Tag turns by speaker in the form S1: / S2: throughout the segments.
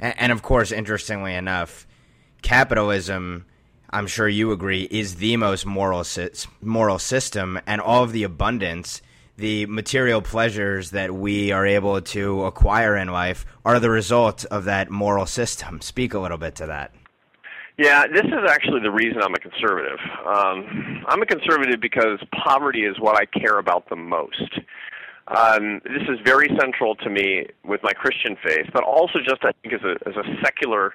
S1: And, and of course, interestingly enough, capitalism. I'm sure you agree, is the most moral moral system, and all of the abundance the material pleasures that we are able to acquire in life are the result of that moral system. Speak a little bit to that.
S2: Yeah, this is actually the reason I'm a conservative. Um, I'm a conservative because poverty is what I care about the most. Um, this is very central to me with my Christian faith, but also just I think as a as a secular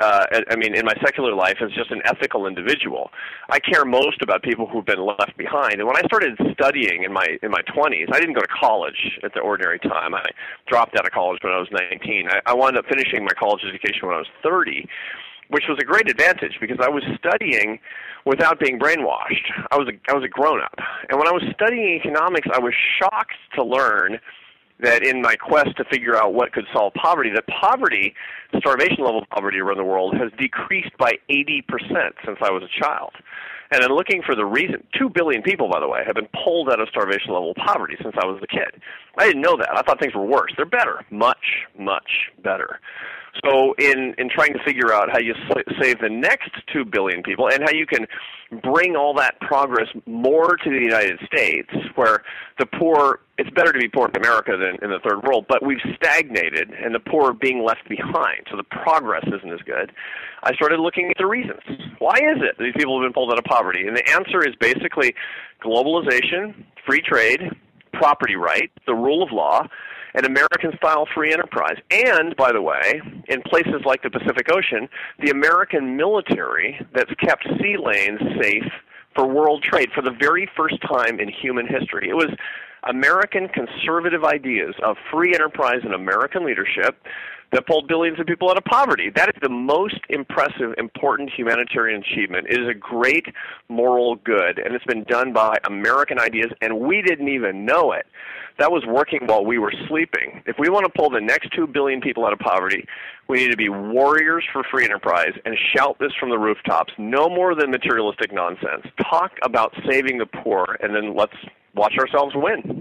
S2: uh, I mean, in my secular life, as just an ethical individual, I care most about people who've been left behind. And when I started studying in my in my 20s, I didn't go to college at the ordinary time. I dropped out of college when I was 19. I, I wound up finishing my college education when I was 30, which was a great advantage because I was studying without being brainwashed. I was a I was a grown up, and when I was studying economics, I was shocked to learn that in my quest to figure out what could solve poverty, that poverty, starvation level poverty around the world, has decreased by 80% since I was a child. And in looking for the reason, 2 billion people, by the way, have been pulled out of starvation level poverty since I was a kid. I didn't know that. I thought things were worse. They're better. Much, much better. So, in, in trying to figure out how you save the next 2 billion people and how you can bring all that progress more to the United States, where the poor, it's better to be poor in America than in the third world, but we've stagnated and the poor are being left behind, so the progress isn't as good. I started looking at the reasons. Why is it these people have been pulled out of poverty? And the answer is basically globalization, free trade, property rights, the rule of law, and American style free enterprise. And, by the way, in places like the Pacific Ocean, the American military that's kept sea lanes safe for world trade for the very first time in human history. It was American conservative ideas of free enterprise and American leadership that pulled billions of people out of poverty. That is the most impressive, important humanitarian achievement. It is a great moral good, and it's been done by American ideas, and we didn't even know it. That was working while we were sleeping. If we want to pull the next two billion people out of poverty, we need to be warriors for free enterprise and shout this from the rooftops. No more than materialistic nonsense. Talk about saving the poor, and then let's watch ourselves win.